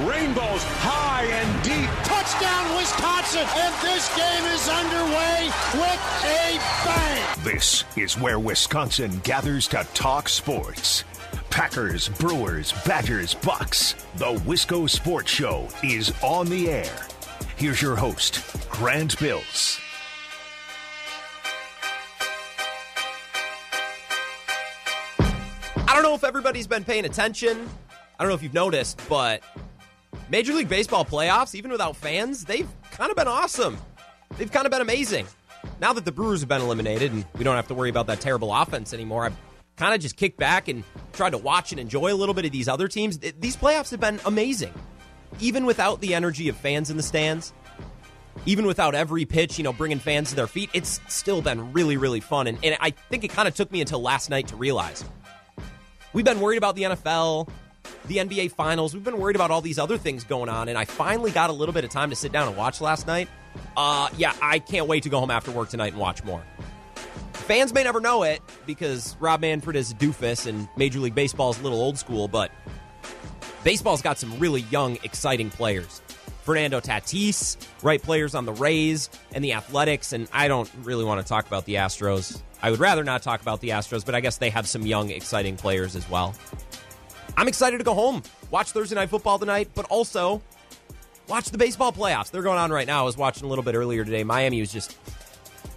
Rainbows high and deep. Touchdown, Wisconsin. And this game is underway with a bang. This is where Wisconsin gathers to talk sports. Packers, Brewers, Badgers, Bucks. The Wisco Sports Show is on the air. Here's your host, Grant Bills. I don't know if everybody's been paying attention. I don't know if you've noticed, but Major League Baseball playoffs, even without fans, they've kind of been awesome. They've kind of been amazing. Now that the Brewers have been eliminated and we don't have to worry about that terrible offense anymore, I've kind of just kicked back and tried to watch and enjoy a little bit of these other teams. These playoffs have been amazing. Even without the energy of fans in the stands, even without every pitch, you know, bringing fans to their feet, it's still been really, really fun. And, and I think it kind of took me until last night to realize we've been worried about the NFL, the NBA Finals. We've been worried about all these other things going on, and I finally got a little bit of time to sit down and watch last night. Uh, yeah, I can't wait to go home after work tonight and watch more. Fans may never know it because Rob Manfred is a doofus and Major League Baseball is a little old school, but baseball's got some really young, exciting players. Fernando Tatis, right players on the Rays and the Athletics, and I don't really want to talk about the Astros. I would rather not talk about the Astros, but I guess they have some young, exciting players as well. I'm excited to go home, watch Thursday Night Football tonight, but also watch the baseball playoffs. They're going on right now. I was watching a little bit earlier today. Miami was just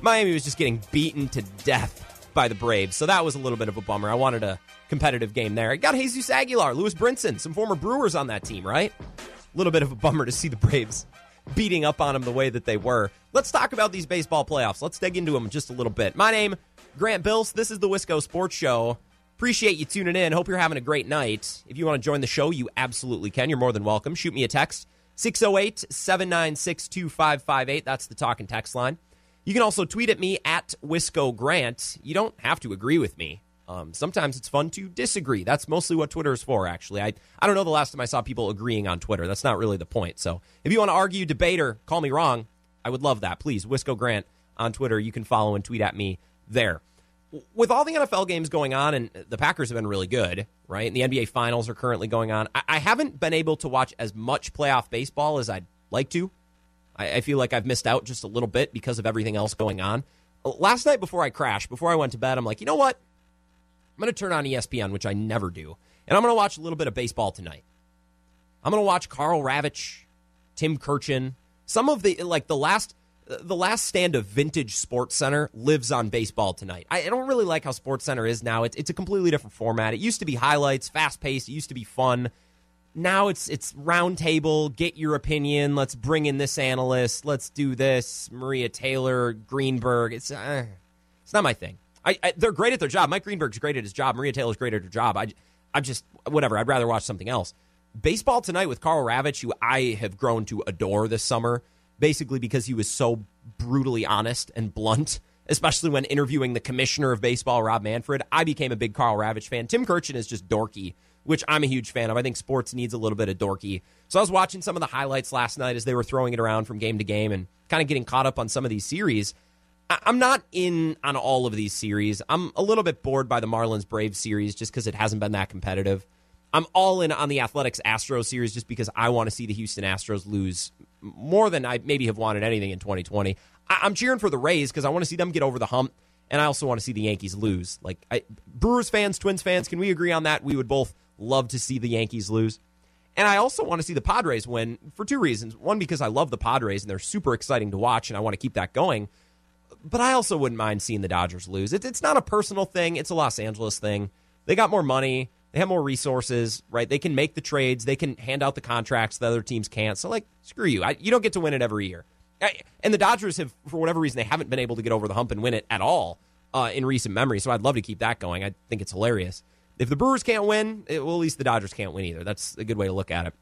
Miami was just getting beaten to death by the Braves, so that was a little bit of a bummer. I wanted a competitive game there. I got Jesus Aguilar, Lewis Brinson, some former Brewers on that team, right? A little bit of a bummer to see the Braves beating up on them the way that they were. Let's talk about these baseball playoffs. Let's dig into them just a little bit. My name, Grant Bills. This is the Wisco Sports Show. Appreciate you tuning in. Hope you're having a great night. If you want to join the show, you absolutely can. You're more than welcome. Shoot me a text 608 796 2558. That's the talk and text line. You can also tweet at me at Wisco Grant. You don't have to agree with me. Um, sometimes it's fun to disagree. That's mostly what Twitter is for, actually. I, I don't know the last time I saw people agreeing on Twitter. That's not really the point. So if you want to argue, debate, or call me wrong, I would love that. Please, Wisco Grant on Twitter. You can follow and tweet at me there with all the NFL games going on, and the Packers have been really good, right? And the NBA Finals are currently going on. I, I haven't been able to watch as much playoff baseball as I'd like to. I, I, feel like I've missed out just a little bit because of everything else going on. Last night before I crashed, before I went to bed, I'm like, you know what? I'm going to turn on ESPN, which I never do, and I'm going to watch a little bit of baseball tonight. I'm going to watch Karl Ravech, Tim Kurkjian, some of the like the last the last stand of vintage Sports Center lives on baseball tonight. I don't really like how Sports Center is now. It's, it's a completely different format. It used to be highlights, fast paced. It used to be fun. Now it's it's round table. Get your opinion. Let's bring in this analyst. Let's do this. Maria Taylor, Greenberg. It's uh, it's not my thing. I, I, they're great at their job. Mike Greenberg's great at his job. Maria Taylor's great at her job. I I'm just whatever. I'd rather watch something else. Baseball tonight with Karl Ravech who I have grown to adore this summer basically because he was so brutally honest and blunt, especially when interviewing the commissioner of baseball, Rob Manfred. I became a big Karl Ravech fan. Tim Kurkjian is just dorky, which I'm a huge fan of. I think sports needs a little bit of dorky. So I was watching some of the highlights last night as they were throwing it around from game to game and kind of getting caught up on some of these series. I'm not in on all of these series. I'm a little bit bored by the Marlins Braves series just because it hasn't been that competitive. I'm all in on the Athletics Astros series just because I want to see the Houston Astros lose more than I maybe have wanted anything in 2020. I, am cheering for the Rays because I want to see them get over the hump, and I also want to see the Yankees lose. Like I, Brewers fans, Twins fans, can we agree on that? We would both love to see the Yankees lose. And I also want to see the Padres win for two reasons. One, because I love the Padres and they're super exciting to watch, and I want to keep that going. But I also wouldn't mind seeing the Dodgers lose. It, it's not a personal thing, it's a Los Angeles thing. They got more money. They have more resources, right? They can make the trades. They can hand out the contracts the other teams can't. So, like, screw you. I, you don't get to win it every year. I, and the Dodgers have, for whatever reason, they haven't been able to get over the hump and win it at all uh, in recent memory. So, I'd love to keep that going. I think it's hilarious. If the Brewers can't win, it, well, at least the Dodgers can't win either. That's a good way to look at it.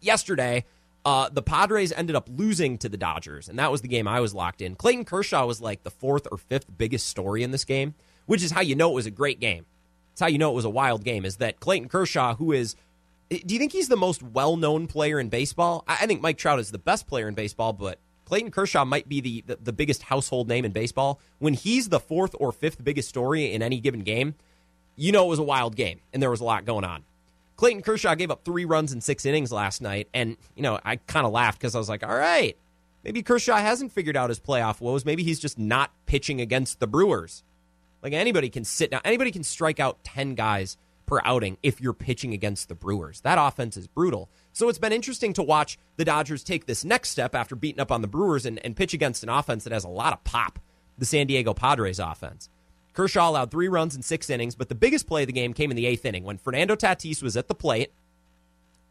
Yesterday, uh, the Padres ended up losing to the Dodgers, and that was the game I was locked in. Clayton Kershaw was like the fourth or fifth biggest story in this game, which is how you know it was a great game. How you know it was a wild game. Is that Clayton Kershaw, who is do you think he's the most well known player in baseball? I think Mike Trout is the best player in baseball, but Clayton Kershaw might be the, the, the, biggest household name in baseball. When he's the fourth or fifth biggest story in any given game, you know it was a wild game and there was a lot going on. Clayton Kershaw gave up three runs in six innings last night, and you know I kind of laughed because I was like, all right, maybe Kershaw hasn't figured out his playoff woes. Maybe he's just not pitching against the Brewers. Like anybody can sit down, anybody can strike out ten guys per outing if you're pitching against the Brewers. That offense is brutal. So it's been interesting to watch the Dodgers take this next step after beating up on the Brewers and, and pitch against an offense that has a lot of pop, the San Diego Padres offense. Kershaw allowed three runs in six innings, but the biggest play of the game came in the eighth inning when Fernando Tatis was at the plate.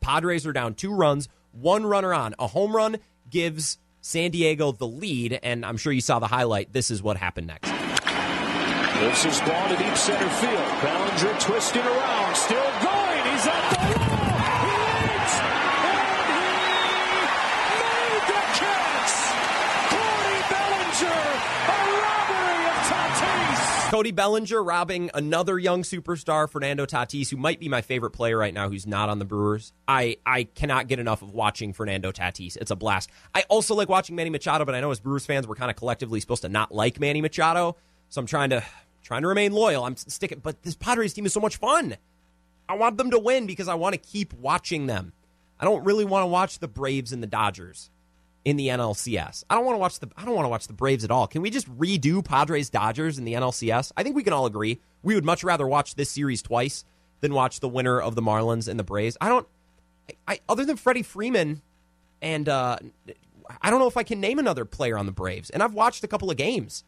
Padres are down two runs, one runner on. A home run gives San Diego the lead, and I'm sure you saw the highlight. This is what happened next. Moves is ball to deep center field. Bellinger twisting around, still going. He's at the wall. He leaps, and he made the catch. Cody Bellinger, a robbery of Tatis. Cody Bellinger robbing another young superstar, Fernando Tatis, who might be my favorite player right now who's not on the Brewers. I, I cannot get enough of watching Fernando Tatis. It's a blast. I also like watching Manny Machado, but I know as Brewers fans, we're kind of collectively supposed to not like Manny Machado. So I'm trying to trying to remain loyal. I'm sticking, but this Padres team is so much fun. I want them to win because I want to keep watching them. I don't really want to watch the Braves and the Dodgers in the NLCS. I don't want to watch the I don't want to watch the Braves at all. Can we just redo Padres Dodgers in the NLCS? I think we can all agree we would much rather watch this series twice than watch the winner of the Marlins and the Braves. I don't I, I other than Freddie Freeman and uh I don't know if I can name another player on the Braves. And I've watched a couple of games.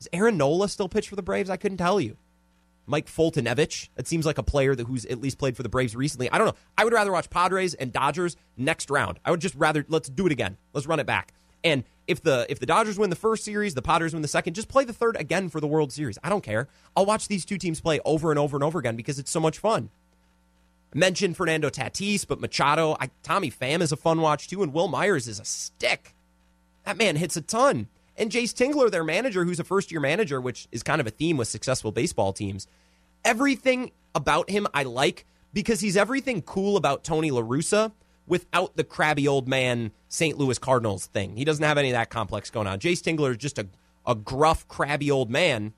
Is Aaron Nola still pitch for the Braves? I couldn't tell you. Mike Foltynewicz. It seems like a player that who's at least played for the Braves recently. I don't know. I would rather watch Padres and Dodgers next round. I would just rather let's do it again. Let's run it back. And if the if the Dodgers win the first series, the Padres win the second, just play the third again for the World Series. I don't care. I'll watch these two teams play over and over and over again because it's so much fun. I mentioned Fernando Tatis, but Machado, I, Tommy Pham is a fun watch too, and Wil Myers is a stick. That man hits a ton. And Jayce Tingler, their manager, who's a first year manager, which is kind of a theme with successful baseball teams. Everything about him I like because he's everything cool about Tony La Russa without the crabby old man St. Louis Cardinals thing. He doesn't have any of that complex going on. Jayce Tingler is just a, a gruff, crabby old man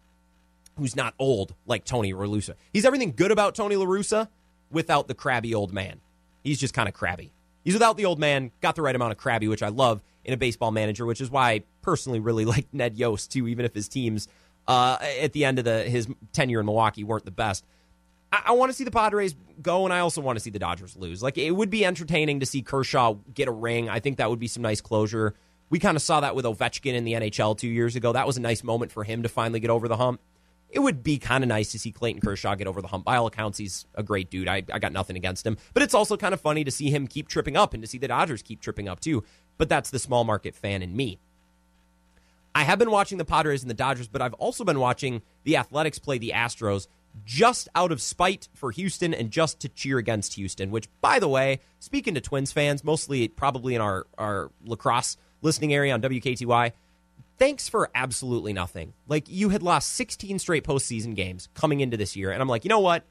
who's not old like Tony La Russa. He's everything good about Tony La Russa without the crabby old man. He's just kind of crabby. He's without the old man, got the right amount of crabby, which I love in a baseball manager, which is why personally really like Ned Yost too, even if his teams uh, at the end of the his tenure in Milwaukee weren't the best. I, I want to see the Padres go, and I also want to see the Dodgers lose. Like it would be entertaining to see Kershaw get a ring. I think that would be some nice closure. We kind of saw that with Ovechkin in the NHL two years ago. That was a nice moment for him to finally get over the hump. It would be kind of nice to see Clayton Kershaw get over the hump. By all accounts, he's a great dude. I, I got nothing against him. But it's also kind of funny to see him keep tripping up and to see the Dodgers keep tripping up too. But that's the small market fan in me. I have been watching the Padres and the Dodgers, but I've also been watching the Athletics play the Astros just out of spite for Houston and just to cheer against Houston, which, by the way, speaking to Twins fans, mostly probably in our, our La Crosse listening area on WKTY, thanks for absolutely nothing. Like, you had lost 16 straight postseason games coming into this year, and I'm like, you know what?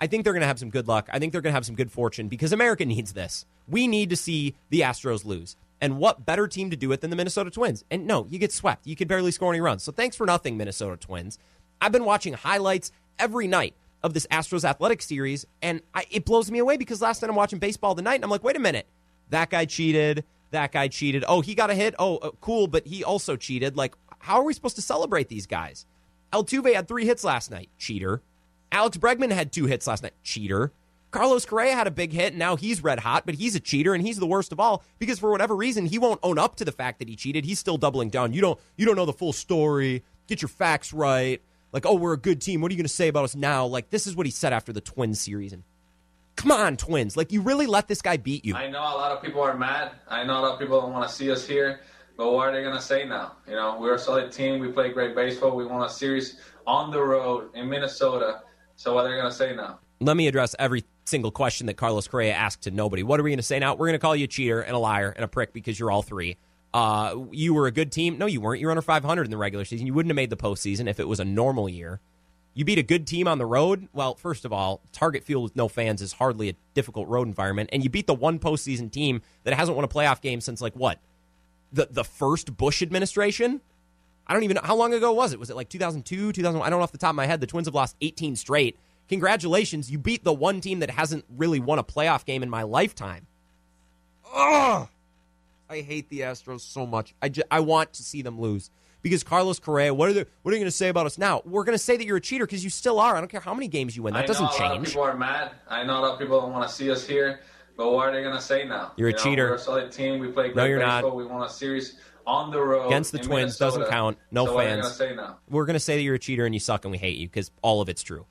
I think they're going to have some good luck. I think they're going to have some good fortune because America needs this. We need to see the Astros lose. And what better team to do it than the Minnesota Twins? And no, you get swept. You could barely score any runs. So thanks for nothing, Minnesota Twins. I've been watching highlights every night of this Astros Athletic series, and I, it blows me away because last night I'm watching baseball tonight, and I'm like, wait a minute, that guy cheated. That guy cheated. Oh, he got a hit. Oh, uh, cool, but he also cheated. Like, how are we supposed to celebrate these guys? Altuve had three hits last night. Cheater. Alex Bregman had two hits last night. Cheater. Carlos Correa had a big hit, and now he's red hot, but he's a cheater, and he's the worst of all because for whatever reason he won't own up to the fact that he cheated. He's still doubling down. You don't you don't know the full story. Get your facts right. Like, oh, we're a good team. What are you going to say about us now? Like, this is what he said after the Twins series. And come on, Twins. Like, you really let this guy beat you. I know a lot of people are mad. I know a lot of people don't want to see us here. But what are they going to say now? You know, we're a solid team. We play great baseball. We won a series on the road in Minnesota. So what are they going to say now? Let me address every single question that Carlos Correa asked to nobody. What are we going to say now? We're going to call you a cheater and a liar and a prick because you're all three. Uh, you were a good team. No, you weren't. You were under 500 in the regular season. You wouldn't have made the postseason if it was a normal year. You beat a good team on the road. Well, first of all, Target Field with no fans is hardly a difficult road environment. And you beat the one postseason team that hasn't won a playoff game since like what? The the first Bush administration? I don't even know how long ago was it? Was it like 2002, 2001? I don't know off the top of my head. The Twins have lost 18 straight. Congratulations, you beat the one team that hasn't really won a playoff game in my lifetime. Ugh. I hate the Astros so much. I, just, I want to see them lose because Carlos Correa. What are they, What are you going to say about us now? We're going to say that you're a cheater because you still are. I don't care how many games you win. That doesn't know a lot of change. people are mad. I know a lot of people don't want to see us here. But what are they going to say now? You're a You know, cheater. We're a solid team. We play great No, you're not. We won a series on the road Against the Twins Minnesota. doesn't count. No so What are fans. they going to say now? We're going to say that you're a cheater and you suck and we hate you because all of it's true.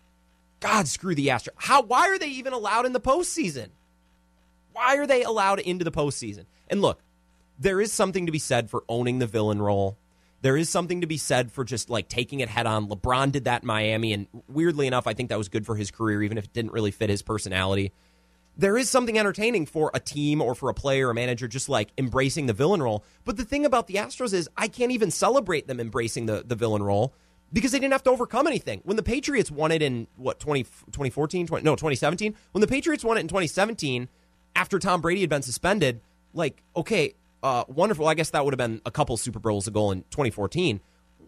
God, screw the Astros. How? Why are they even allowed in the postseason? Why are they allowed into the postseason? And look, there is something to be said for owning the villain role. There is something to be said for just like taking it head on. LeBron did that in Miami, and weirdly enough, I think that was good for his career, even if it didn't really fit his personality. There is something entertaining for a team or for a player or a manager just like embracing the villain role. But the thing about the Astros is I can't even celebrate them embracing the, the villain role because they didn't have to overcome anything. When the Patriots won it in what 20, 2014, 20, no 2017, when the Patriots won it in 2017 after Tom Brady had been suspended, like okay, uh, wonderful. I guess that would have been a couple Super Bowls ago in 2014.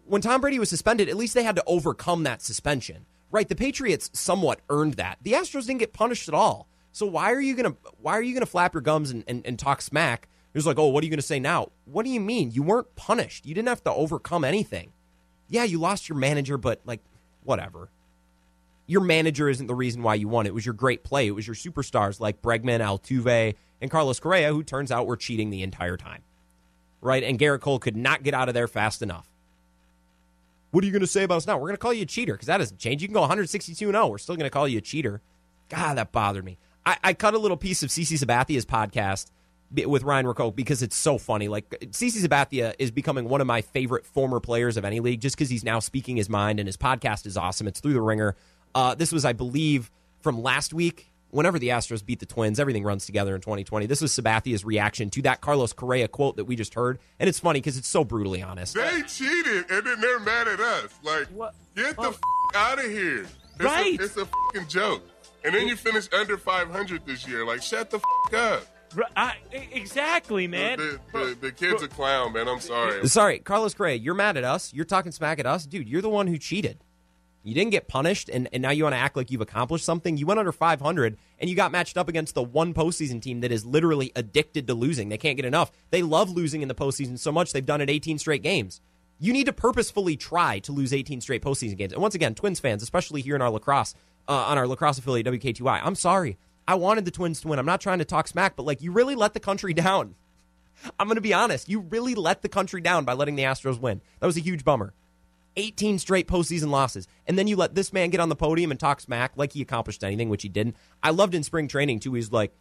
When Tom Brady was suspended, at least they had to overcome that suspension, right? The Patriots somewhat earned that. The Astros didn't get punished at all. So why are you gonna why are you gonna flap your gums and, and, and talk smack? It's like, oh, what are you gonna say now? What do you mean? You weren't punished. You didn't have to overcome anything. Yeah, you lost your manager, but like, whatever. Your manager isn't the reason why you won. It was your great play. It was your superstars like Bregman, Altuve, and Carlos Correa, who turns out were cheating the entire time. Right? And Gerrit Cole could not get out of there fast enough. What are you going to say about us now? We're going to call you a cheater because that doesn't change. You can go 162 0. We're still going to call you a cheater. God, that bothered me. I, I cut a little piece of CC Sabathia's podcast with Ryan Ruocco because it's so funny. Like, CC Sabathia is becoming one of my favorite former players of any league just because he's now speaking his mind and his podcast is awesome. It's through the ringer. Uh, this was, I believe, from last week. Whenever the Astros beat the Twins, everything runs together in 2020. This was Sabathia's reaction to that Carlos Correa quote that we just heard. And it's funny because it's so brutally honest. They cheated, and then they're mad at us. Like, What? get the Oh. f- out of here. It's Right. A, it's a fucking joke. And then you finish under 500 this year. Like, shut the f- up. R- I- exactly, man. The, the, the kid's a clown, man. I'm sorry. Sorry, Carlos Correa. you're mad at us. You're talking smack at us. Dude, you're the one who cheated. You didn't get punished, and, and now you want to act like you've accomplished something. You went under 500, and you got matched up against the one postseason team that is literally addicted to losing. They can't get enough. They love losing in the postseason so much they've done it 18 straight games. You need to purposefully try to lose 18 straight postseason games. And once again, Twins fans, especially here in our La Crosse, uh, on our La Crosse affiliate WKTY, I'm sorry. I wanted the Twins to win. I'm not trying to talk smack, but like you really let the country down. I'm going to be honest. You really let the country down by letting the Astros win. That was a huge bummer. 18 straight postseason losses. And then you let this man get on the podium and talk smack like he accomplished anything, which he didn't. I loved in spring training, too. He's like,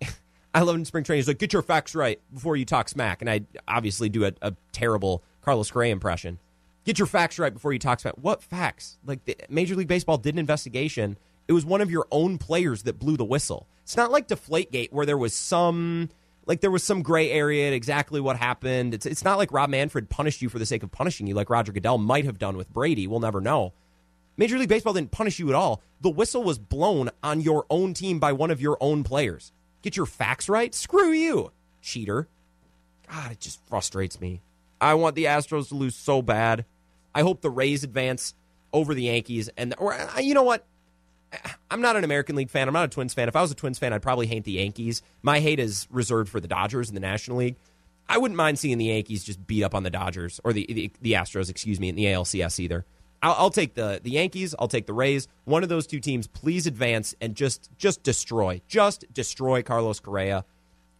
I loved in spring training. He's like, get your facts right before you talk smack. And I obviously do a, a terrible Carlos Correa impression. Get your facts right before you talk smack. What facts? Like, the, Major League Baseball did an investigation. It was one of your own players that blew the whistle. It's not like Deflategate where there was some like there was some gray area at exactly what happened. It's it's not like Rob Manfred punished you for the sake of punishing you, like Roger Goodell might have done with Brady. We'll never know. Major League Baseball didn't punish you at all. The whistle was blown on your own team by one of your own players. Get your facts right? Screw you, cheater. God, it just frustrates me. I want the Astros to lose so bad. I hope the Rays advance over the Yankees and or uh, you know what? I'm not an American League fan. I'm not a Twins fan. If I was a Twins fan, I'd probably hate the Yankees. My hate is reserved for the Dodgers in the National League. I wouldn't mind seeing the Yankees just beat up on the Dodgers or the the, the Astros, excuse me, in the ALCS either. I'll, I'll take the the Yankees. I'll take the Rays. One of those two teams, please advance and just just destroy, just destroy Carlos Correa,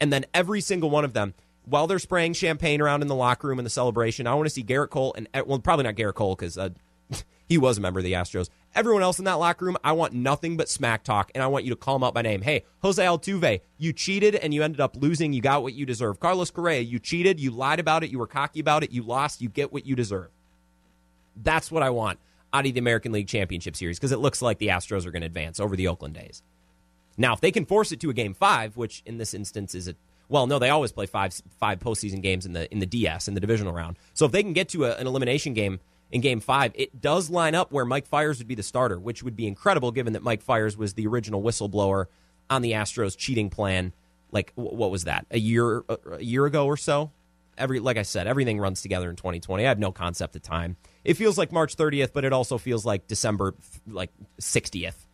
and then every single one of them. While they're spraying champagne around in the locker room in the celebration, I want to see Gerrit Cole and well, probably not Gerrit Cole because uh, he was a member of the Astros. Everyone else in that locker room, I want nothing but smack talk, and I want you to call him out by name. Hey, Jose Altuve, you cheated and you ended up losing. You got what you deserve. Carlos Correa, you cheated, you lied about it, you were cocky about it, you lost, you get what you deserve. That's what I want out of the American League Championship Series because it looks like the Astros are going to advance over the Oakland A's. Now, if they can force it to a game five, which in this instance is a well, no, they always play five five postseason games in the in the DS in the divisional round. So if they can get to a, an elimination game in game five, it does line up where Mike Fiers would be the starter, which would be incredible given that Mike Fiers was the original whistleblower on the Astros cheating plan. Like what was that? A year a year ago or so? Every like I said, everything runs together in 2020. I have no concept of time. It feels like March 30th, but it also feels like December like 60th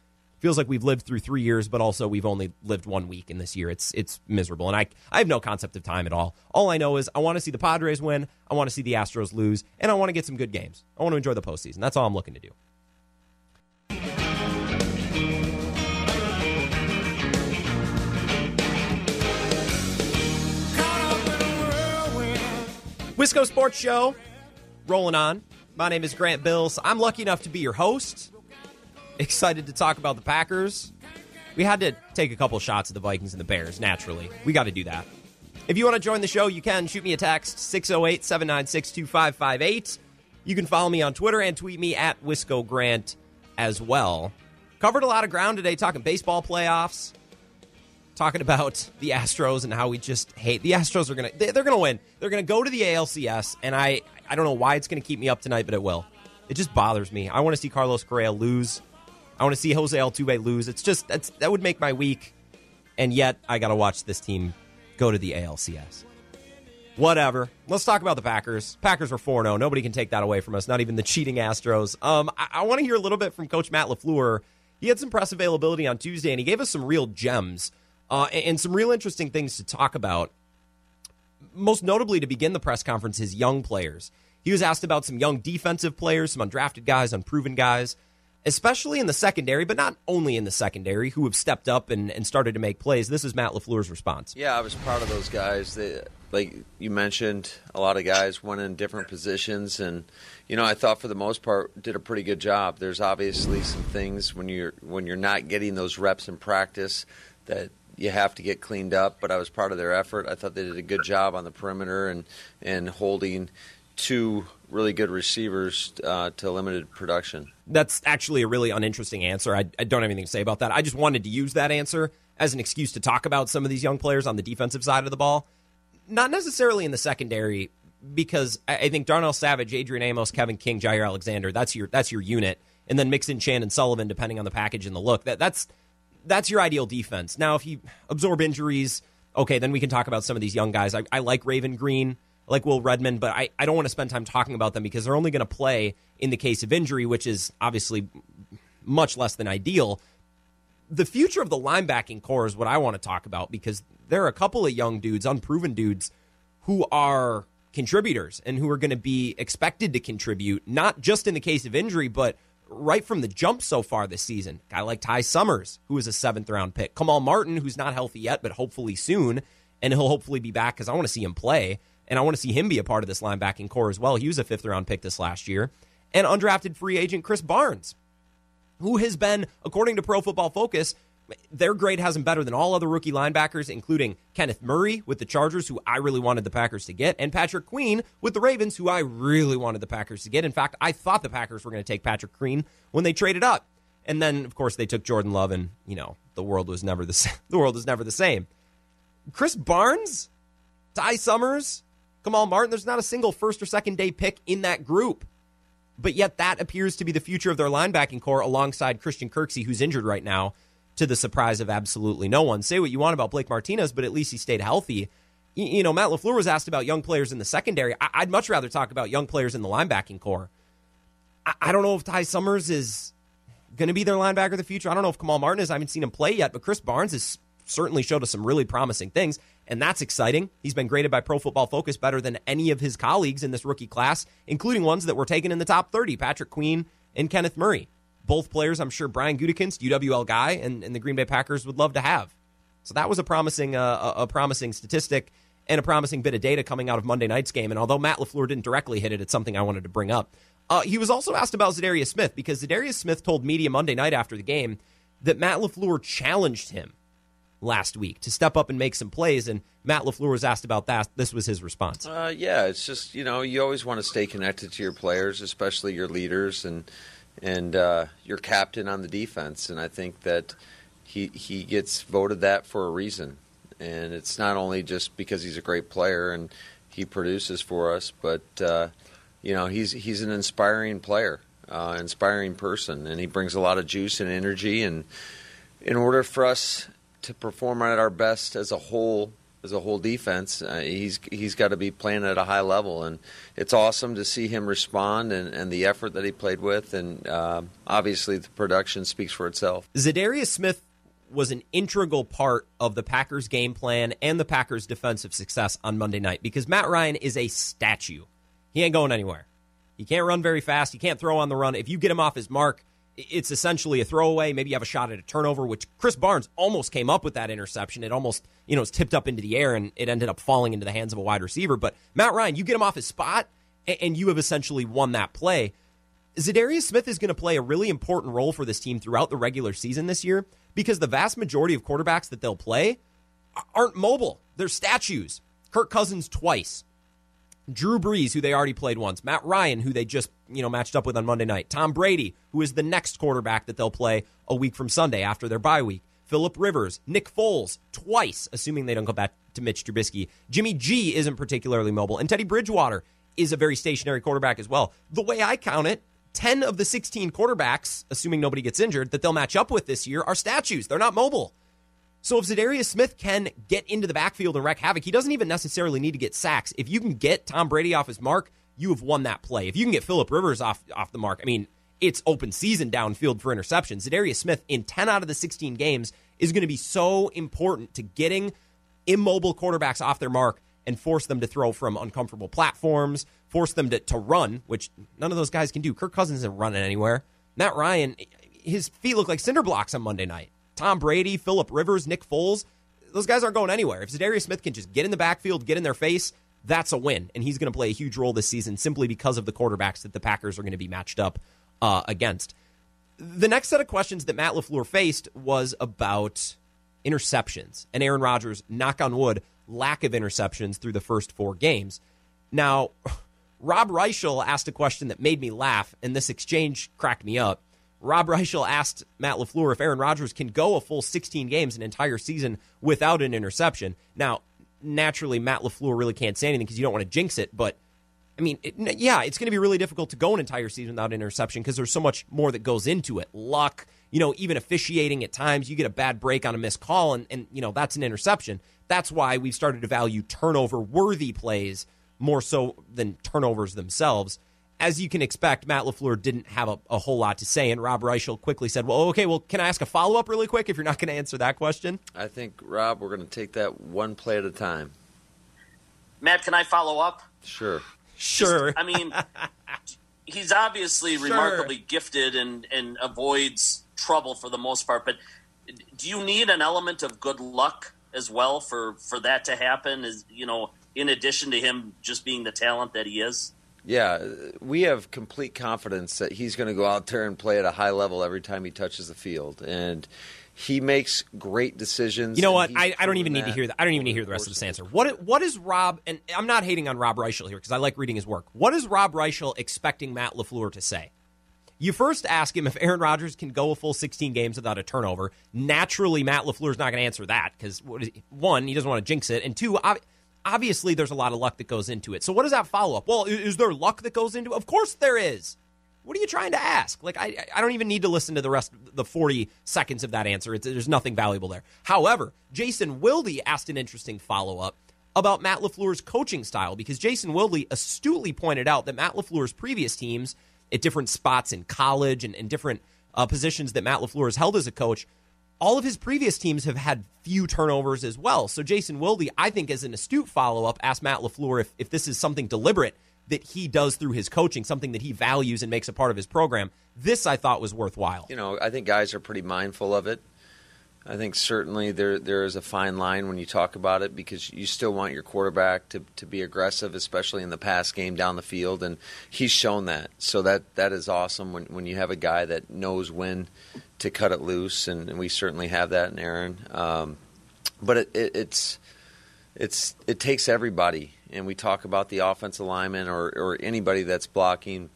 feels like we've lived through three years, but also we've only lived one week in this year. It's it's miserable, and I I have no concept of time at all. All I know is I want to see the Padres win, I want to see the Astros lose, and I want to get some good games. I want to enjoy the postseason. That's all I'm looking to do. Wisco Sports Show rolling on. My name is Grant Bills. I'm lucky enough to be your host. Excited to talk about the Packers. We had to take a couple shots at the Vikings and the Bears, naturally. We got to do that. If you want to join the show, you can shoot me a text 608 796 2558. You can follow me on Twitter and tweet me at Wisco Grant as well. Covered a lot of ground today talking baseball playoffs, talking about the Astros and how we just hate the Astros are gonna they, they're gonna win. They're gonna go to the ALCS, and I I don't know why it's gonna keep me up tonight, but it will. It just bothers me. I want to see Carlos Correa lose. I want to see Jose Altuve lose. It's just that would make my week, and yet I got to watch this team go to the ALCS. Whatever. Let's talk about the Packers. Packers were 4 0. Nobody can take that away from us, not even the cheating Astros. Um, I, I want to hear a little bit from Coach Matt LaFleur. He had some press availability on Tuesday, and he gave us some real gems uh, and, and some real interesting things to talk about. Most notably, to begin the press conference, his young players. He was asked about some young defensive players, some undrafted guys, unproven guys, especially in the secondary, but not only in the secondary, who have stepped up and, and started to make plays. This is Matt LaFleur's response. Yeah, I was proud of those guys. They, like you mentioned, a lot of guys went in different positions, and you know, I thought for the most part did a pretty good job. There's obviously some things when you're when you're not getting those reps in practice that you have to get cleaned up. But I was proud of their effort. I thought they did a good job on the perimeter and and holding two really good receivers uh, to limited production. That's actually a really uninteresting answer. I, I don't have anything to say about that. I just wanted to use that answer as an excuse to talk about some of these young players on the defensive side of the ball. Not necessarily in the secondary, because I, I think Darnell Savage, Adrian Amos, Kevin King, Jaire Alexander, that's your that's your unit. And then mix in Chandon Sullivan, depending on the package and the look. That that's that's your ideal defense. Now, if you absorb injuries, okay, then we can talk about some of these young guys. I, I like Raven Greene like Will Redmond, but I, I don't want to spend time talking about them because they're only going to play in the case of injury, which is obviously much less than ideal. The future of the linebacking corps is what I want to talk about because there are a couple of young dudes, unproven dudes, who are contributors and who are going to be expected to contribute, not just in the case of injury, but right from the jump so far this season. A guy like Ty Summers, who is a seventh round pick. Kamal Martin, who's not healthy yet, but hopefully soon, and he'll hopefully be back because I want to see him play and I want to see him be a part of this linebacking corps as well. He was a fifth round pick this last year. And undrafted free agent Krys Barnes, who has been, according to Pro Football Focus, their grade has him better than all other rookie linebackers, including Kenneth Murray with the Chargers, who I really wanted the Packers to get, and Patrick Queen with the Ravens, who I really wanted the Packers to get. In fact, I thought the Packers were going to take Patrick Queen when they traded up. And then, of course, they took Jordan Love, and, you know, the world was never the same. The world was never the same. Krys Barnes, Ty Summers, Kamal Martin, there's not a single first or second day pick in that group. But yet that appears to be the future of their linebacking corps alongside Christian Kirksey, who's injured right now, to the surprise of absolutely no one. Say what you want about Blake Martinez, but at least he stayed healthy. You know, Matt LaFleur was asked about young players in the secondary. I'd much rather talk about young players in the linebacking corps. I don't know if Ty Summers is going to be their linebacker of the future. I don't know if Kamal Martin is. I haven't seen him play yet, but Krys Barnes has certainly showed us some really promising things and that's exciting. He's been graded by Pro Football Focus better than any of his colleagues in this rookie class, including ones that were taken in the top 30, Patrick Queen and Kenneth Murray. Both players, I'm sure Brian Gutekunst, UWL guy, and, and the Green Bay Packers would love to have. So that was a promising, uh, a, promising statistic and a promising bit of data coming out of Monday night's game. And although Matt LaFleur didn't directly hit it, it's something I wanted to bring up. Uh, he was also asked about Za'Darius Smith because Za'Darius Smith told media Monday night after the game that Matt LaFleur challenged him last week to step up and make some plays. And Matt LaFleur was asked about that. This was his response. Uh, yeah, it's just, you know, you always want to stay connected to your players, especially your leaders and and uh, your captain on the defense. And I think that he, he gets voted that for a reason. And it's not only just because he's a great player and he produces for us, but, uh, you know, he's, he's an inspiring player. Uh, inspiring person, and he brings a lot of juice and energy. And in order for us to perform at our best as a whole as a whole defense, uh, he's he's got to be playing at a high level, and it's awesome to see him respond and, and the effort that he played with, and uh, obviously the production speaks for itself. Za'Darius Smith was an integral part of the Packers' game plan and the Packers' defensive success on Monday night because Matt Ryan is a statue. He ain't going anywhere. He can't run very fast. He can't throw on the run. If you get him off his mark, it's essentially a throwaway. Maybe you have a shot at a turnover, which Krys Barnes almost came up with that interception. It almost, you know, was tipped up into the air and it ended up falling into the hands of a wide receiver. But Matt Ryan, you get him off his spot and you have essentially won that play. Za'Darius Smith is going to play a really important role for this team throughout the regular season this year because the vast majority of quarterbacks that they'll play aren't mobile. They're statues. Kirk Cousins twice. Drew Brees, who they already played once, Matt Ryan, who they just you know matched up with on Monday night, Tom Brady, who is the next quarterback that they'll play a week from Sunday after their bye week, Philip Rivers, Nick Foles, twice, assuming they don't go back to Mitch Trubisky. Jimmy G isn't particularly mobile, and Teddy Bridgewater is a very stationary quarterback as well. The way I count it, 10 of the 16 quarterbacks, assuming nobody gets injured, that they'll match up with this year are statues. They're not mobile. So if Za'Darius Smith can get into the backfield and wreak havoc, he doesn't even necessarily need to get sacks. If you can get Tom Brady off his mark, you have won that play. If you can get Philip Rivers off off the mark, I mean, it's open season downfield for interceptions. Za'Darius Smith in 10 out of the 16 games is going to be so important to getting immobile quarterbacks off their mark and force them to throw from uncomfortable platforms, force them to, to run, which none of those guys can do. Kirk Cousins isn't running anywhere. Matt Ryan, his feet look like cinder blocks on Monday night. Tom Brady, Philip Rivers, Nick Foles, those guys aren't going anywhere. If Za'Darius Smith can just get in the backfield, get in their face, that's a win. And he's going to play a huge role this season simply because of the quarterbacks that the Packers are going to be matched up uh, against. The next set of questions that Matt LaFleur faced was about interceptions and Aaron Rodgers, knock on wood, lack of interceptions through the first four games. Now, Rob Reischel asked a question that made me laugh, and this exchange cracked me up. Rob Reischel asked Matt LaFleur if Aaron Rodgers can go a full 16 games, an entire season, without an interception. Now, naturally, Matt LaFleur really can't say anything because you don't want to jinx it, but I mean, it, yeah, it's going to be really difficult to go an entire season without an interception because there's so much more that goes into it. Luck, you know, even officiating at times, you get a bad break on a missed call, and, and you know, that's an interception. That's why we've started to value turnover worthy plays more so than turnovers themselves as you can expect, Matt LaFleur didn't have a, a, whole lot to say, and Rob Reischel quickly said, Well, okay, well, can I ask a follow up really quick if you're not going to answer that question? I think, Rob, we're going to take that one play at a time. Matt, can I follow up? Sure. Sure. I mean, he's obviously sure. remarkably gifted and, and avoids trouble for the most part, but do you need an element of good luck as well for, for that to happen? Is you know, in addition to him just being the talent that he is? Yeah, we have complete confidence that he's going to go out there and play at a high level every time he touches the field, and he makes great decisions. You know what? I, I, don't even need to hear that. I don't even need to hear the rest of this answer. What what is Rob? And I'm not hating on Rob Reischel here because I like reading his work. What is Rob Reischel expecting Matt Lafleur to say? You first ask him if Aaron Rodgers can go a full 16 games without a turnover. Naturally, Matt Lafleur is not going to answer that because one, he doesn't want to jinx it, and two, obviously there's a lot of luck that goes into it. So what does that follow up? Well, is there luck that goes into it? Of course there is. What are you trying to ask? Like I I don't even need to listen to the rest the 40 seconds of that answer. It's, there's nothing valuable there. However, Jason Wilde asked an interesting follow-up about Matt LaFleur's coaching style because Jason Wilde astutely pointed out that Matt LaFleur's previous teams at different spots in college and, and different uh, positions that Matt LaFleur has held as a coach all of his previous teams have had few turnovers as well. So Jason Wilde, I think, as an astute follow up, asked Matt LaFleur if, if this is something deliberate that he does through his coaching, something that he values and makes a part of his program. This I thought was worthwhile. You know, I think guys are pretty mindful of it. I think certainly there there is a fine line when you talk about it because you still want your quarterback to, to be aggressive, especially in the pass game down the field, and he's shown that. So that that is awesome when when you have a guy that knows when to cut it loose, and, we certainly have that in Aaron. Um, but it, it, it's it's it takes everybody, and we talk about the offensive lineman or or anybody that's blocking,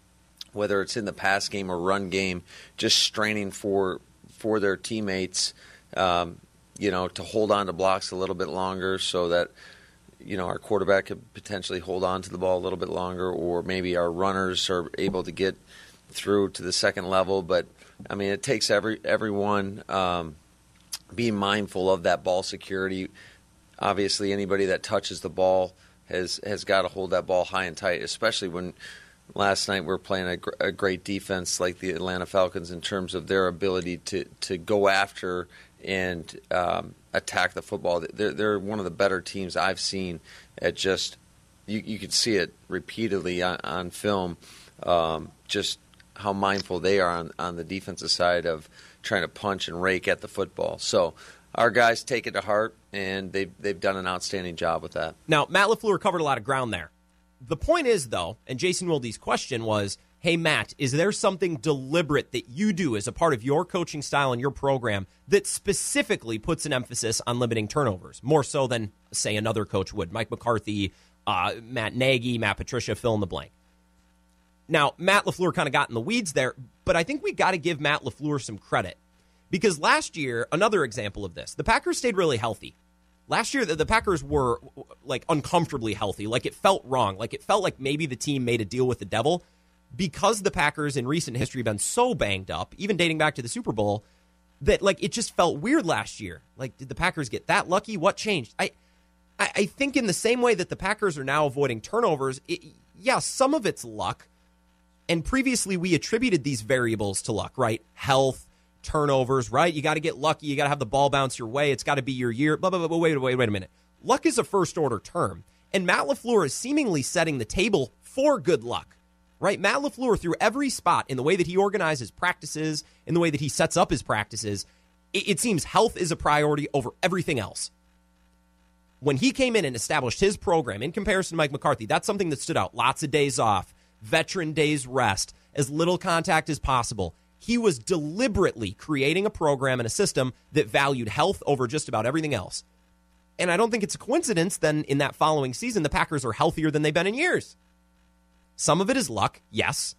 whether it's in the pass game or run game, just straining for for their teammates um, you know, to hold on to blocks a little bit longer so that, you know, our quarterback could potentially hold on to the ball a little bit longer, or maybe our runners are able to get through to the second level. But I mean, it takes every everyone um, being mindful of that ball security. obviously anybody that touches the ball has has got to hold that ball high and tight, especially when last night we are playing a, gr- a, great defense like the Atlanta Falcons in terms of their ability to to go after and um, attack the football. They're they're one of the better teams I've seen at just you you can see it repeatedly on, on film. Um, just how mindful they are on, on the defensive side of trying to punch and rake at the football. So our guys take it to heart, and they've they've done an outstanding job with that. Now Matt Lafleur covered a lot of ground there. The point is, though, and Jason Wilde's question was, "Hey Matt, is there something deliberate that you do as a part of your coaching style and your program that specifically puts an emphasis on limiting turnovers, more so than say another coach would, Mike McCarthy, uh, Matt Nagy, Matt Patricia, fill in the blank." Now, Matt LaFleur kind of got in the weeds there, but I think we got to give Matt LaFleur some credit. Because last year, another example of this, the Packers stayed really healthy. Last year, the, the Packers were like uncomfortably healthy. Like it felt wrong. Like it felt like maybe the team made a deal with the devil because the Packers in recent history have been so banged up, even dating back to the Super Bowl, that like it just felt weird last year. Like, did the Packers get that lucky? What changed? I, I, I think in the same way that the Packers are now avoiding turnovers, it, yeah, some of it's luck and previously, we attributed these variables to luck, right? Health, turnovers, right? You got to get lucky. You got to have the ball bounce your way. It's got to be your year. Blah, blah, blah, wait, wait, wait a minute. Luck is a first order term. And Matt LaFleur is seemingly setting the table for good luck, right? Matt LaFleur, through every spot in the way that he organizes practices, in the way that he sets up his practices, it, it seems health is a priority over everything else. When he came in and established his program in comparison to Mike McCarthy, that's something that stood out. Lots of days off, veteran days rest, as little contact as possible. He was deliberately creating a program and a system that valued health over just about everything else. And I don't think it's a coincidence then in that following season, the Packers are healthier than they've been in years. Some of it is luck, yes.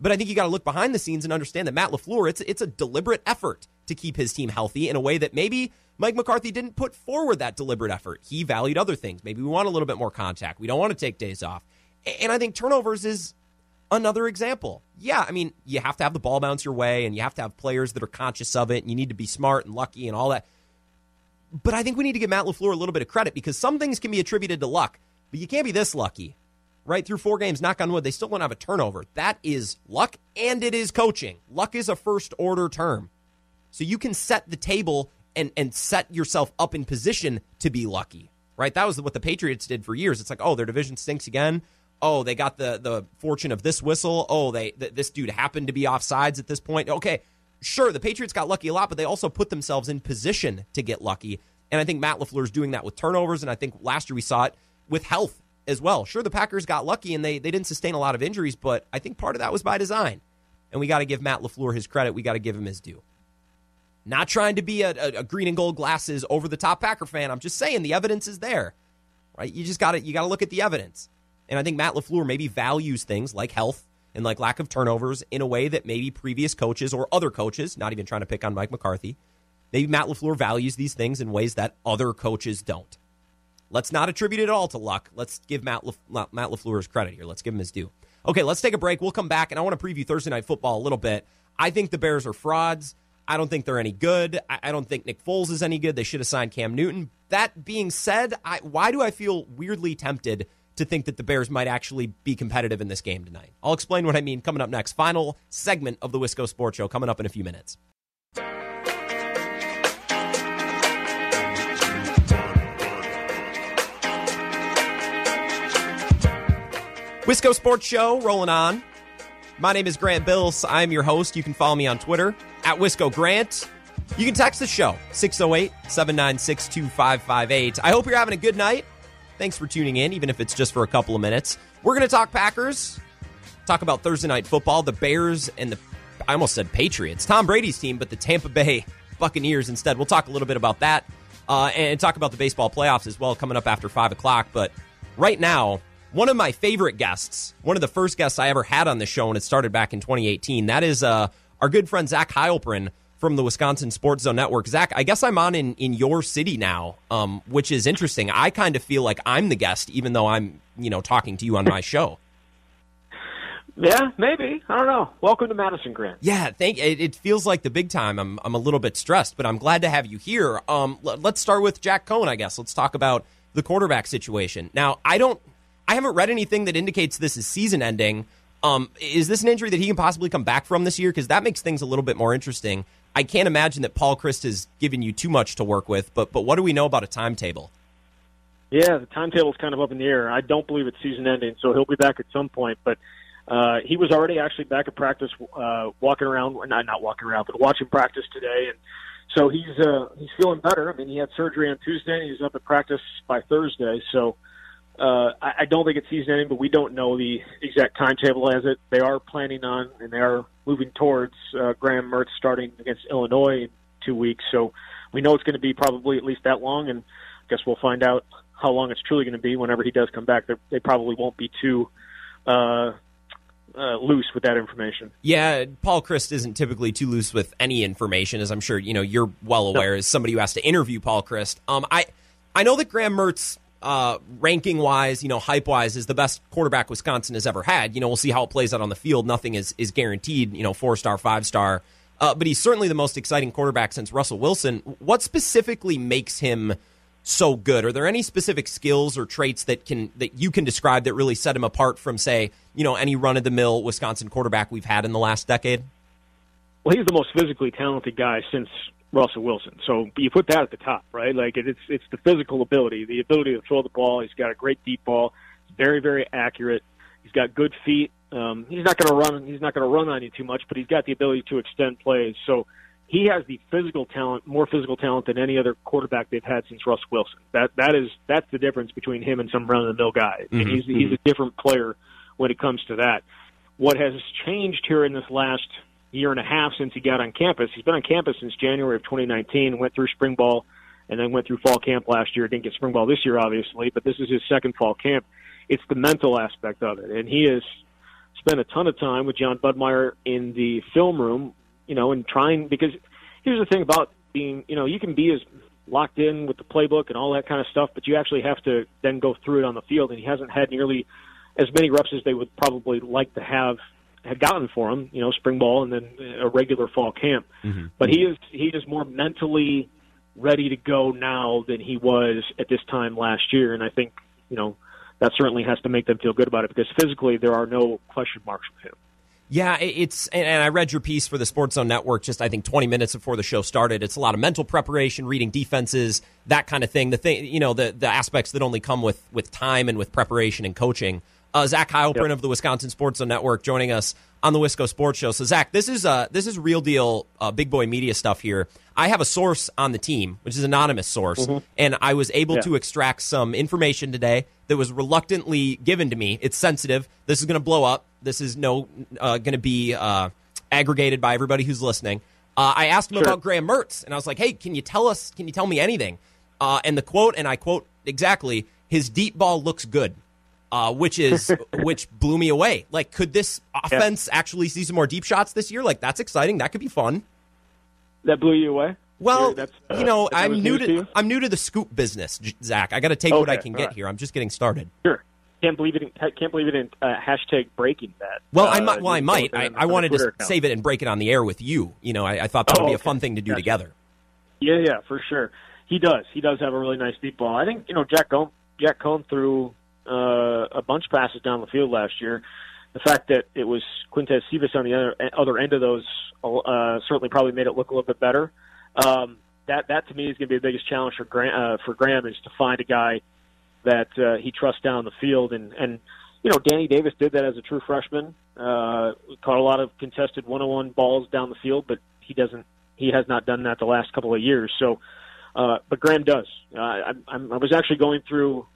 But I think you got to look behind the scenes and understand that Matt LaFleur, it's, it's a deliberate effort to keep his team healthy in a way that maybe Mike McCarthy didn't put forward that deliberate effort. He valued other things. Maybe we want a little bit more contact. We don't want to take days off. And I think turnovers is another example. Yeah, I mean, you have to have the ball bounce your way and you have to have players that are conscious of it and you need to be smart and lucky and all that. But I think we need to give Matt LaFleur a little bit of credit because some things can be attributed to luck, but you can't be this lucky. Right through four games, knock on wood, they still don't have a turnover. That is luck and it is coaching. Luck is a first order term. So you can set the table and, and set yourself up in position to be lucky. Right? That was what the Patriots did for years. It's like, oh, their division stinks again oh, they got the the fortune of this whistle. Oh, they th- this dude happened to be offsides at this point. Okay, sure, the Patriots got lucky a lot, but they also put themselves in position to get lucky. And I think Matt Lafleur is doing that with turnovers, and I think last year we saw it with health as well. Sure, the Packers got lucky and they they didn't sustain a lot of injuries, but I think part of that was by design. And we got to give Matt LaFleur his credit. We got to give him his due. Not trying to be a, a, a green and gold glasses over the top Packer fan. I'm just saying the evidence is there, right? You just got to you got to look at the evidence. And I think Matt LaFleur maybe values things like health and like lack of turnovers in a way that maybe previous coaches or other coaches, not even trying to pick on Mike McCarthy, maybe Matt LaFleur values these things in ways that other coaches don't. Let's not attribute it all to luck. Let's give Matt, Matt LaFleur his credit here. Let's give him his due. Okay, let's take a break. We'll come back, and I want to preview Thursday Night Football a little bit. I think the Bears are frauds. I don't think they're any good. I don't think Nick Foles is any good. They should have signed Cam Newton. That being said, I, why do I feel weirdly tempted to think that the Bears might actually be competitive in this game tonight. I'll explain what I mean coming up next. Final segment of the Wisco Sports Show coming up in a few minutes. Wisco Sports Show rolling on. My name is Grant Bills. I'm your host. You can follow me on Twitter at Wisco Grant. You can text the show 608 796 2558. I hope you're having a good night. Thanks for tuning in, even if it's just for a couple of minutes. We're going to talk Packers, talk about Thursday night football, the Bears, and the, I almost said Patriots, Tom Brady's team, but the Tampa Bay Buccaneers instead. We'll talk a little bit about that uh, and talk about the baseball playoffs as well coming up after 5 o'clock. But right now, one of my favorite guests, one of the first guests I ever had on the show, and it started back in 2018, that is uh, our good friend Zach Heilprin from the Wisconsin Sports Zone Network. Zach, I guess I'm on in, in your city now, um, which is interesting. I kind of feel like I'm the guest, even though I'm, you know, talking to you on my show. Yeah, maybe. I don't know. Welcome to Madison, Grant. Yeah, thank. It, it feels like the big time. I'm I'm a little bit stressed, but I'm glad to have you here. Um, l- let's start with Jack Coan. I guess. Let's talk about the quarterback situation. Now, I don't, I haven't read anything that indicates this is season ending. Um, is this an injury that he can possibly come back from this year? Because that makes things a little bit more interesting. I can't imagine that Paul Chryst has given you too much to work with, but but what do we know about a timetable? Yeah, the timetable's kind of up in the air. I don't believe it's season ending, so he'll be back at some point. But uh, he was already actually back at practice, uh, walking around, not not walking around, but watching practice today, and so he's uh, he's feeling better. I mean, he had surgery on Tuesday, and he was up at practice by Thursday. So uh, I, I don't think it's season ending, but we don't know the exact timetable as it. They are planning on, and they are moving towards uh, Graham Mertz starting against Illinois in two weeks. So we know it's going to be probably at least that long, and I guess we'll find out how long it's truly going to be whenever he does come back. They're, they probably won't be too. Uh, uh, loose with that information. Yeah, Paul Chryst isn't typically too loose with any information, as I'm sure you know you're well aware no. as somebody who has to interview Paul Chryst. Um, I I know that Graham Mertz, uh, ranking wise, you know, hype wise, is the best quarterback Wisconsin has ever had. You know, we'll see how it plays out on the field. Nothing is is guaranteed. You know, four star, five star. Uh, but he's certainly the most exciting quarterback since Russell Wilson. What specifically makes him so good? Are there any specific skills or traits that can that you can describe that really set him apart from, say, you know, any run of the mill Wisconsin quarterback we've had in the last decade? Well, he's the most physically talented guy since Russell Wilson. So you put that at the top, right? Like it's it's the physical ability, the ability to throw the ball. He's got a great deep ball. He's very very accurate. He's got good feet. Um, he's not going to run. He's not going to run on you too much, but he's got the ability to extend plays. So he has the physical talent, more physical talent than any other quarterback they've had since Russ Wilson. That that is that's the difference between him and some run of the mill guy. Mm-hmm. he's he's a different player when it comes to that. What has changed here in this last year and a half since he got on campus? He's been on campus since January of 2019. Went through spring ball and then went through fall camp last year. Didn't get spring ball this year, obviously, but this is his second fall camp. It's the mental aspect of it, and he has spent a ton of time with Jon Budmayr in the film room you know, and trying because here's the thing about being, you know, you can be as locked in with the playbook and all that kind of stuff, but you actually have to then go through it on the field. And he hasn't had nearly as many reps as they would probably like to have had gotten for him, you know, spring ball and then a regular fall camp. Mm-hmm. But he is he is more mentally ready to go now than he was at this time last year, and I think you know that certainly has to make them feel good about it because physically there are no question marks with him. Yeah, it's and I read your piece for the Sports Zone Network just I think 20 minutes before the show started. It's a lot of mental preparation, reading defenses, that kind of thing. The thing, you know, the the aspects that only come with with time and with preparation and coaching. Uh, Zach Heilprin yep. of the Wisconsin Sports Network joining us on the Wisco Sports Show. So Zach, this is uh this is real deal uh, big boy media stuff here. I have a source on the team, which is an anonymous source, mm-hmm. and I was able yeah. to extract some information today that was reluctantly given to me. It's sensitive. This is going to blow up. This is no uh, going to be uh, aggregated by everybody who's listening. Uh, I asked him sure. about Graham Mertz, and I was like, "Hey, can you tell us? Can you tell me anything?" Uh, and the quote, and I quote exactly: "His deep ball looks good." Uh, which is which blew me away. Like, could this offense yeah. actually see some more deep shots this year? Like, that's exciting. That could be fun. That blew you away. Well, uh, you know, I'm new to, to I'm new to the scoop business, Zach. I got to take okay, what I can get right. here. I'm just getting started. Sure. Can't believe it. Can't believe it. In uh, hashtag breaking that. Well, uh, I might. Well, I might. I, I wanted to account. save it and break it on the air with you. You know, I, I thought that oh, would be okay. a fun thing to do gotcha. together. Yeah, yeah, for sure. He does. He does have a really nice deep ball. I think you know Jack Coan. Jack Coan threw uh, a bunch of passes down the field last year. The fact that it was Quintez Cephus on the other other end of those uh, certainly probably made it look a little bit better. Um, that that to me is going to be the biggest challenge for Graham, uh, for Graham is to find a guy that uh, he trusts down the field and and you know Danny Davis did that as a true freshman. Uh, caught a lot of contested one-on-one balls down the field, but he doesn't. He has not done that the last couple of years. So, uh, but Graham does. Uh, I, I was actually going through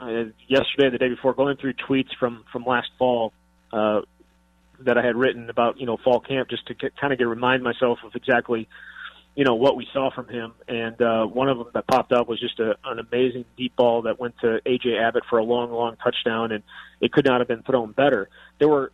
uh, yesterday, the day before, going through tweets from from last fall uh, that I had written about you know fall camp, just to get, kind of get remind myself of exactly you know what we saw from him. And uh, one of them that popped up was just a, an amazing deep ball that went to AJ Abbott for a long, long touchdown, and it could not have been thrown better. There were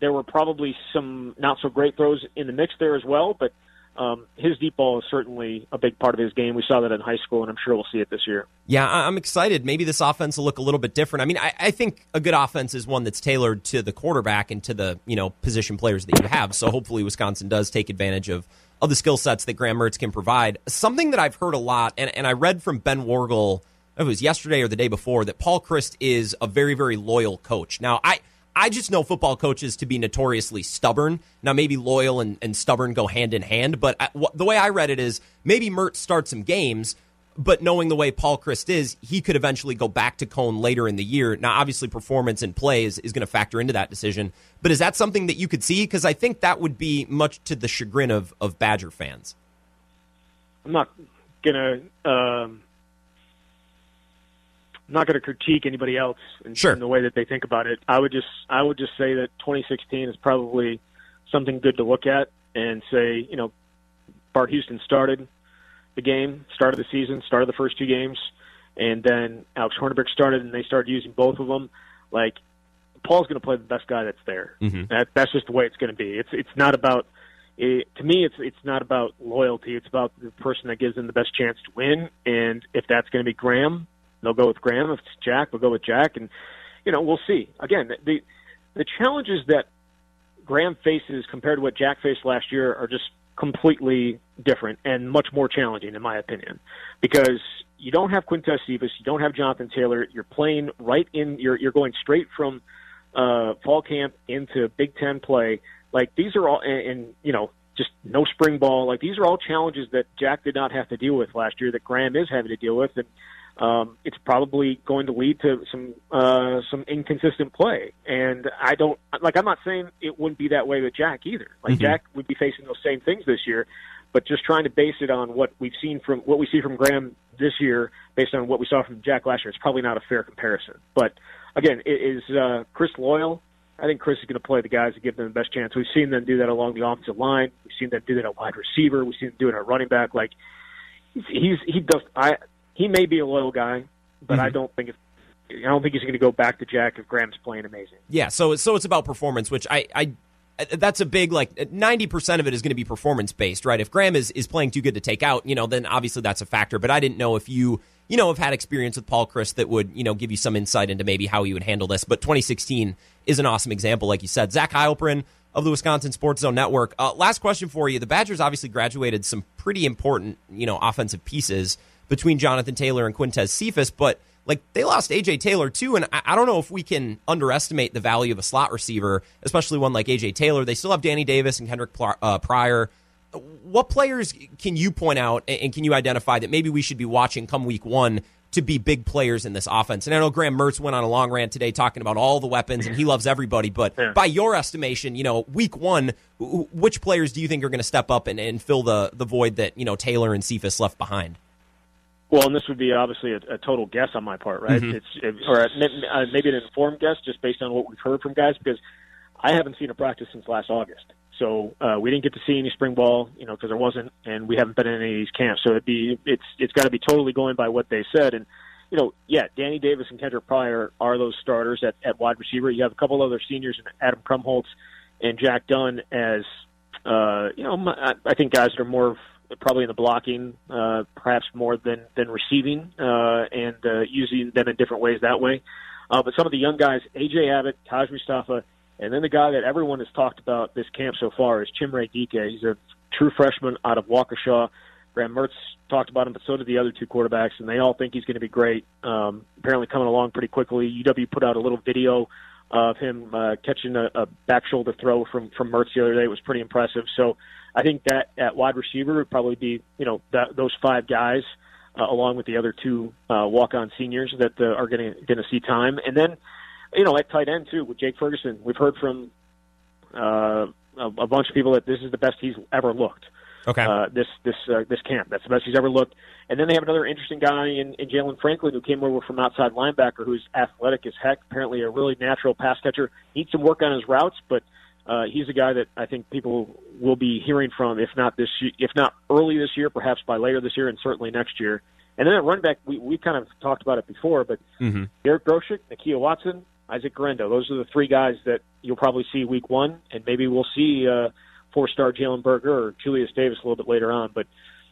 there were probably some not so great throws in the mix there as well, but um, his deep ball is certainly a big part of his game. We saw that in high school, and I'm sure we'll see it this year. Yeah, I'm excited. Maybe this offense will look a little bit different. I mean, I, I, think a good offense is one that's tailored to the quarterback and to the you know position players that you have. So hopefully, Wisconsin does take advantage of of the skill sets that Graham Mertz can provide. Something that I've heard a lot, and, and I read from Ben Worgull, it was yesterday or the day before, that Paul Chryst is a very very loyal coach. Now, I I just know football coaches to be notoriously stubborn. Now, maybe loyal and, and stubborn go hand in hand, but I, w- the way I read it is maybe Mert starts some games, but knowing the way Paul Chryst is, he could eventually go back to Coan later in the year. Now, obviously, performance and play is, is going to factor into that decision, but is that something that you could see? Because I think that would be much to the chagrin of, of Badger fans. I'm not going to. Um I'm not going to critique anybody else in, sure. in the way that they think about it. I would just I would just say that 2016 is probably something good to look at and say, you know, Bart Houston started the game, started the season, started the first two games, and then Alex Hornibrook started, and they started using both of them. Like Paul's going to play the best guy that's there. Mm-hmm. That that's just the way it's going to be. It's it's not about it, to me. It's it's not about loyalty. It's about the person that gives them the best chance to win. And if that's going to be Graham, They'll go with Graham. If it's Jack, they'll go with Jack, and you know we'll see. Again, the the challenges that Graham faces compared to what Jack faced last year are just completely different and much more challenging, in my opinion, because you don't have Quintez Cephus, you don't have Jonathan Taylor. You're playing right in. You're you're going straight from uh, fall camp into Big Ten play. Like these are all, and, and you know, just no spring ball. Like these are all challenges that Jack did not have to deal with last year that Graham is having to deal with, and um, it's probably going to lead to some uh, some inconsistent play. And I don't like. I'm not saying it wouldn't be that way with Jack either. Like Mm-hmm. Jack would be facing those same things this year, but just trying to base it on what we've seen from what we see from Graham this year, based on what we saw from Jack last year, it's probably not a fair comparison. But again, it is uh, Chryst loyal. I think Chryst is going to play the guys that give them the best chance. We've seen them do that along the offensive line. We've seen them do that at wide receiver. We've seen them do it at running back. Like he's, he's he does. I he may be a loyal guy, but I don't think it's, I don't think he's going to go back to Jack if Graham's playing amazing. Yeah, so so it's about performance, which I, I that's a big like ninety percent of it is going to be performance based, right? If Graham is is playing too good to take out, you know, then obviously that's a factor. But I didn't know if you you know have had experience with Paul Chryst that would you know give you some insight into maybe how he would handle this. But 2016 is an awesome example, like you said. Zach Heilprin of the Wisconsin Sports Zone Network. Uh, last question for you: The Badgers obviously graduated some pretty important you know offensive pieces between Jonathan Taylor and Quintez Cephus, but like they lost AJ Taylor too, and I, I, don't know if we can underestimate the value of a slot receiver, especially one like AJ Taylor. They still have Danny Davis and Kendrick uh, Pryor. What players can you point out and can you identify that maybe we should be watching come week one to be big players in this offense? And I know Graham Mertz went on a long rant today talking about all the weapons and he loves everybody, but yeah. by your estimation, you know, week one, which players do you think are going to step up and, and fill the the void that you know Taylor and Cephus left behind? Well, and this would be obviously a, a total guess on my part, right? Mm-hmm. It's it, or a, uh, maybe an informed guess, just based on what we've heard from guys, because I haven't seen a practice since last August. So uh, we didn't get to see any spring ball, you know, because there wasn't, and we haven't been in any of these camps. So it'd be it's it's got to be totally going by what they said. And you know, yeah, Danny Davis and Kendrick Pryor are those starters at, at wide receiver. You have a couple other seniors, Adam Krumholz and Jack Dunn, as uh, you know, I think guys that are more probably in the blocking, uh, perhaps more than than receiving, uh, and uh, using them in different ways that way. Uh, but some of the young guys, AJ Abbott, Taj Mustapha, and then the guy that everyone has talked about this camp so far is Chimere Dike. He's a true freshman out of Waukesha. Graham Mertz talked about him, but so did the other two quarterbacks, and they all think he's going to be great. Um, apparently, coming along pretty quickly. UW put out a little video of him uh, catching a, a back shoulder throw from from Mertz the other day. Was pretty impressive. So I think that at wide receiver would probably be you know that, those five guys uh, along with the other two uh, walk-on seniors that uh, are going to going to see time, and then you know at tight end too with Jake Ferguson. We've heard from uh, a, a bunch of people that this is the best he's ever looked. Okay. Uh, this this uh, this camp. That's the best he's ever looked. And then they have another interesting guy in, in Jaylan Franklin who came over from outside linebacker, who's athletic as heck. Apparently, a really natural pass catcher. Needs some work on his routes, but uh, he's a guy that I think people will be hearing from, if not this, if not early this year, perhaps by later this year, and certainly next year. And then at running back, we we kind of talked about it before, but mm-hmm. Derek Groshek, Nakia Watson, Isaac Guerendo. Those are the three guys that you'll probably see week one, and maybe we'll see. Uh, four-star Jalen Berger or Julius Davis a little bit later on, but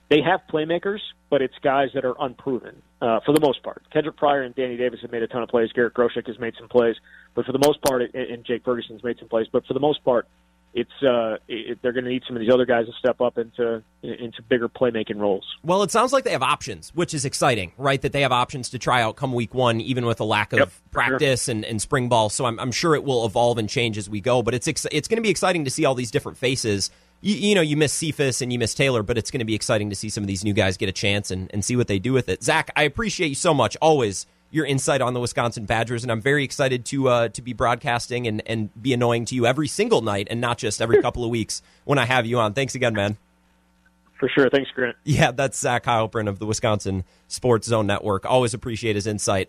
they have playmakers, but it's guys that are unproven uh, for the most part. Kendrick Pryor and Danny Davis have made a ton of plays. Garrett Groshek has made some plays, but for the most part, and Jake Ferguson's made some plays, but for the most part, it's uh, it, they're going to need some of these other guys to step up into into bigger playmaking roles. Well, it sounds like they have options, which is exciting, right? That they have options to try out come week one, even with a lack of Yep, practice and, and spring ball. So I'm, I'm sure it will evolve and change as we go. But it's ex- it's going to be exciting to see all these different faces. You, you know, you miss Cephus and you miss Taylor, but it's going to be exciting to see some of these new guys get a chance and, and see what they do with it. Zach, I appreciate you so much. Always your insight on the Wisconsin Badgers, and I'm very excited to uh, to be broadcasting and, and be annoying to you every single night and not just every couple of weeks when I have you on. Thanks again, man. For sure. Thanks, Grant. Yeah, that's Zach Heilprin of the Wisconsin Sports Zone Network. Always appreciate his insight.